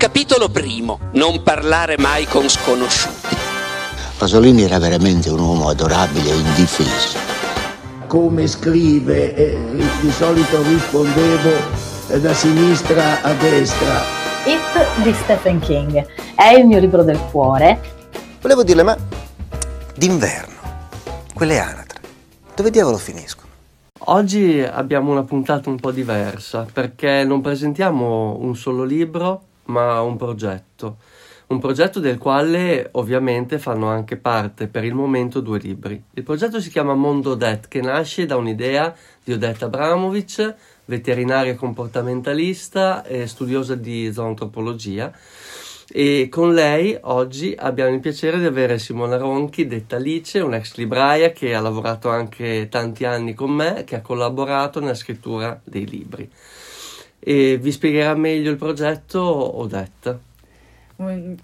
Capitolo primo. Non parlare mai con sconosciuti. Pasolini era veramente un uomo adorabile e indifeso. Come scrive, eh, di solito rispondevo eh, da sinistra a destra. It di Stephen King è il mio libro del cuore. Volevo dirle, ma d'inverno, quelle anatre, dove diavolo finiscono? Oggi abbiamo una puntata un po' diversa perché non presentiamo un solo libro, ma un progetto. Un progetto del quale ovviamente fanno anche parte per il momento due libri. Il progetto si chiama Mondo Det, che nasce da un'idea di Odetta Abramovic, veterinaria comportamentalista e studiosa di zoantropologia. E con lei oggi abbiamo il piacere di avere Simona Ronchi, detta Alice, un'ex libraia che ha lavorato anche tanti anni con me, che ha collaborato nella scrittura dei libri. E vi spiegherà meglio il progetto Odetta.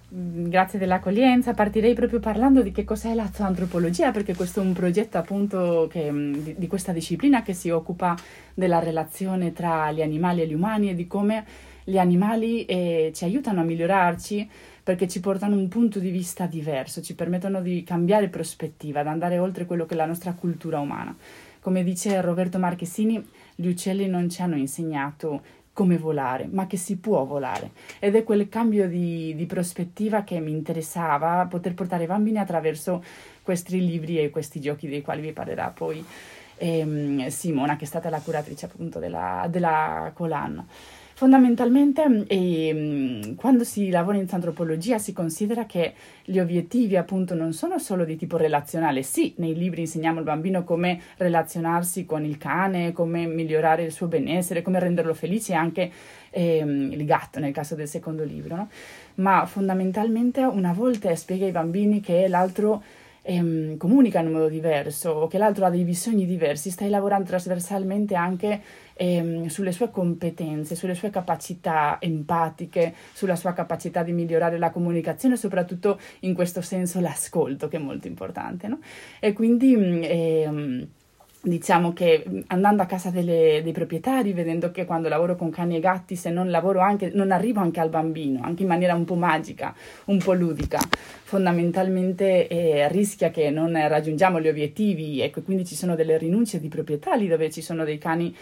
Grazie dell'accoglienza, partirei proprio parlando di che cos'è la zoantropologia, perché questo è un progetto appunto che, di, di, questa disciplina che si occupa della relazione tra gli animali e gli umani e di come gli animali eh, ci aiutano a migliorarci perché ci portano un punto di vista diverso, ci permettono di cambiare prospettiva, ad andare oltre quello che è la nostra cultura umana. Come dice Roberto Marchesini, gli uccelli non ci hanno insegnato come volare, ma che si può volare. Ed è quel cambio di, di, prospettiva che mi interessava, poter portare i bambini attraverso questi libri e questi giochi dei quali vi parlerà poi ehm, Simona, che è stata la curatrice appunto della, della collana. Fondamentalmente, eh, quando si lavora in antropologia si considera che gli obiettivi appunto non sono solo di tipo relazionale. Sì, nei libri insegniamo al bambino come relazionarsi con il cane, come migliorare il suo benessere, come renderlo felice anche eh, il gatto nel caso del secondo libro, no? ma fondamentalmente una volta spiega ai bambini che l'altro ehm, comunica in modo diverso o che l'altro ha dei bisogni diversi, stai lavorando trasversalmente anche ehm, sulle sue competenze, sulle sue capacità empatiche, sulla sua capacità di migliorare la comunicazione, soprattutto in questo senso l'ascolto che è molto importante. No? E quindi mm, ehm, diciamo che mm, andando a casa delle, dei proprietari, vedendo che quando lavoro con cani e gatti, se non lavoro anche, non arrivo anche al bambino, anche in maniera un po' magica, un po' ludica, fondamentalmente eh, rischia che non raggiungiamo gli obiettivi e quindi ci sono delle rinunce di proprietari dove ci sono dei cani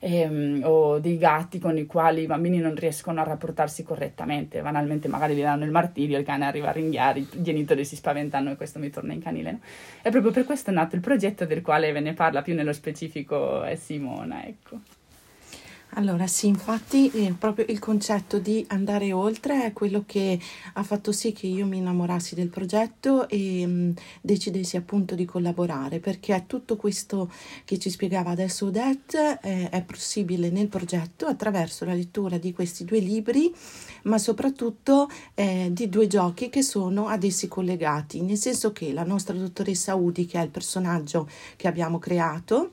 ehm, o dei gatti con i quali i bambini non riescono a rapportarsi correttamente. Banalmente magari gli danno il martirio, il cane arriva a ringhiare, i genitori si spaventano e questo mi torna in canile. No? E proprio per questo è nato il progetto del quale ve ne parla più nello specifico è Simona. Ecco. Allora sì, infatti eh, proprio il concetto di andare oltre è quello che ha fatto sì che io mi innamorassi del progetto e mh, mm, decidessi appunto di collaborare perché tutto questo che ci spiegava adesso Odette eh, è possibile nel progetto attraverso la lettura di questi due libri ma soprattutto eh, di due giochi che sono ad essi collegati, nel senso che la nostra dottoressa Udi che è il personaggio che abbiamo creato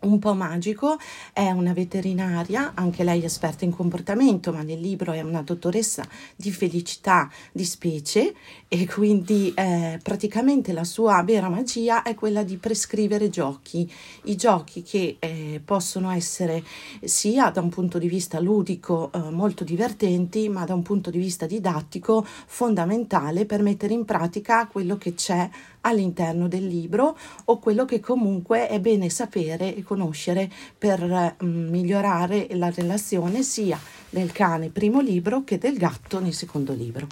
un po' magico, è una veterinaria, anche lei esperta in comportamento, ma nel libro è una dottoressa di felicità di specie e quindi eh, praticamente la sua vera magia è quella di prescrivere giochi, i giochi che eh, possono essere sia da un punto di vista ludico eh, molto divertenti, ma da un punto di vista didattico fondamentale per mettere in pratica quello che c'è all'interno del libro o quello che comunque è bene sapere e conoscere per mm, migliorare la relazione sia del cane primo libro che del gatto nel secondo libro.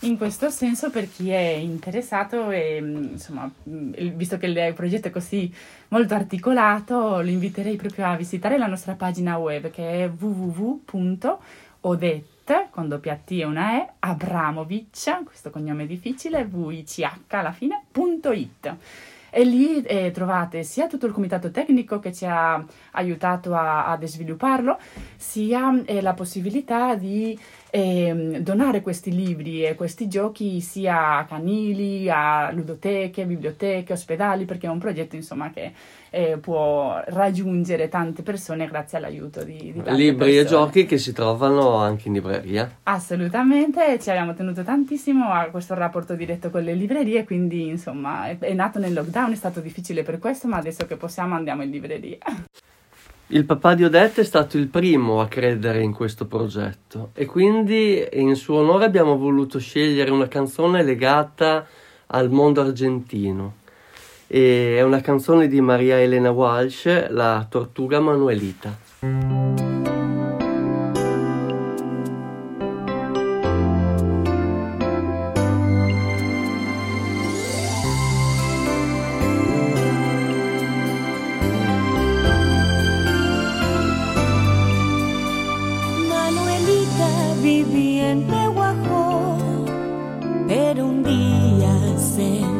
In questo senso, per chi è interessato, e, mm, insomma, mm, visto che il progetto è così molto articolato, lo inviterei proprio a visitare la nostra pagina web che è con doppia T e una E, Abramovic, questo cognome difficile, VICH alla fine, punto it. E lì eh, trovate sia tutto il comitato tecnico che ci ha aiutato a, a svilupparlo, sia eh, la possibilità di eh, donare questi libri e questi giochi sia a canili, a ludoteche, biblioteche, ospedali, perché è un progetto insomma che eh, può raggiungere tante persone grazie all'aiuto di, di Libri persone. e giochi che si trovano anche in libreria. Assolutamente, ci abbiamo tenuto tantissimo a questo rapporto diretto con le librerie, quindi insomma è, è nato nel lockdown, è stato difficile per questo, ma adesso che possiamo andiamo in libreria. Il papà di Odette è stato il primo a credere in questo progetto e quindi in suo onore abbiamo voluto scegliere una canzone legata al mondo argentino. E è una canzone di Maria Elena Walsh, La Tortuga Manuelita. chiquita vivía en Pehuajó, pero un día se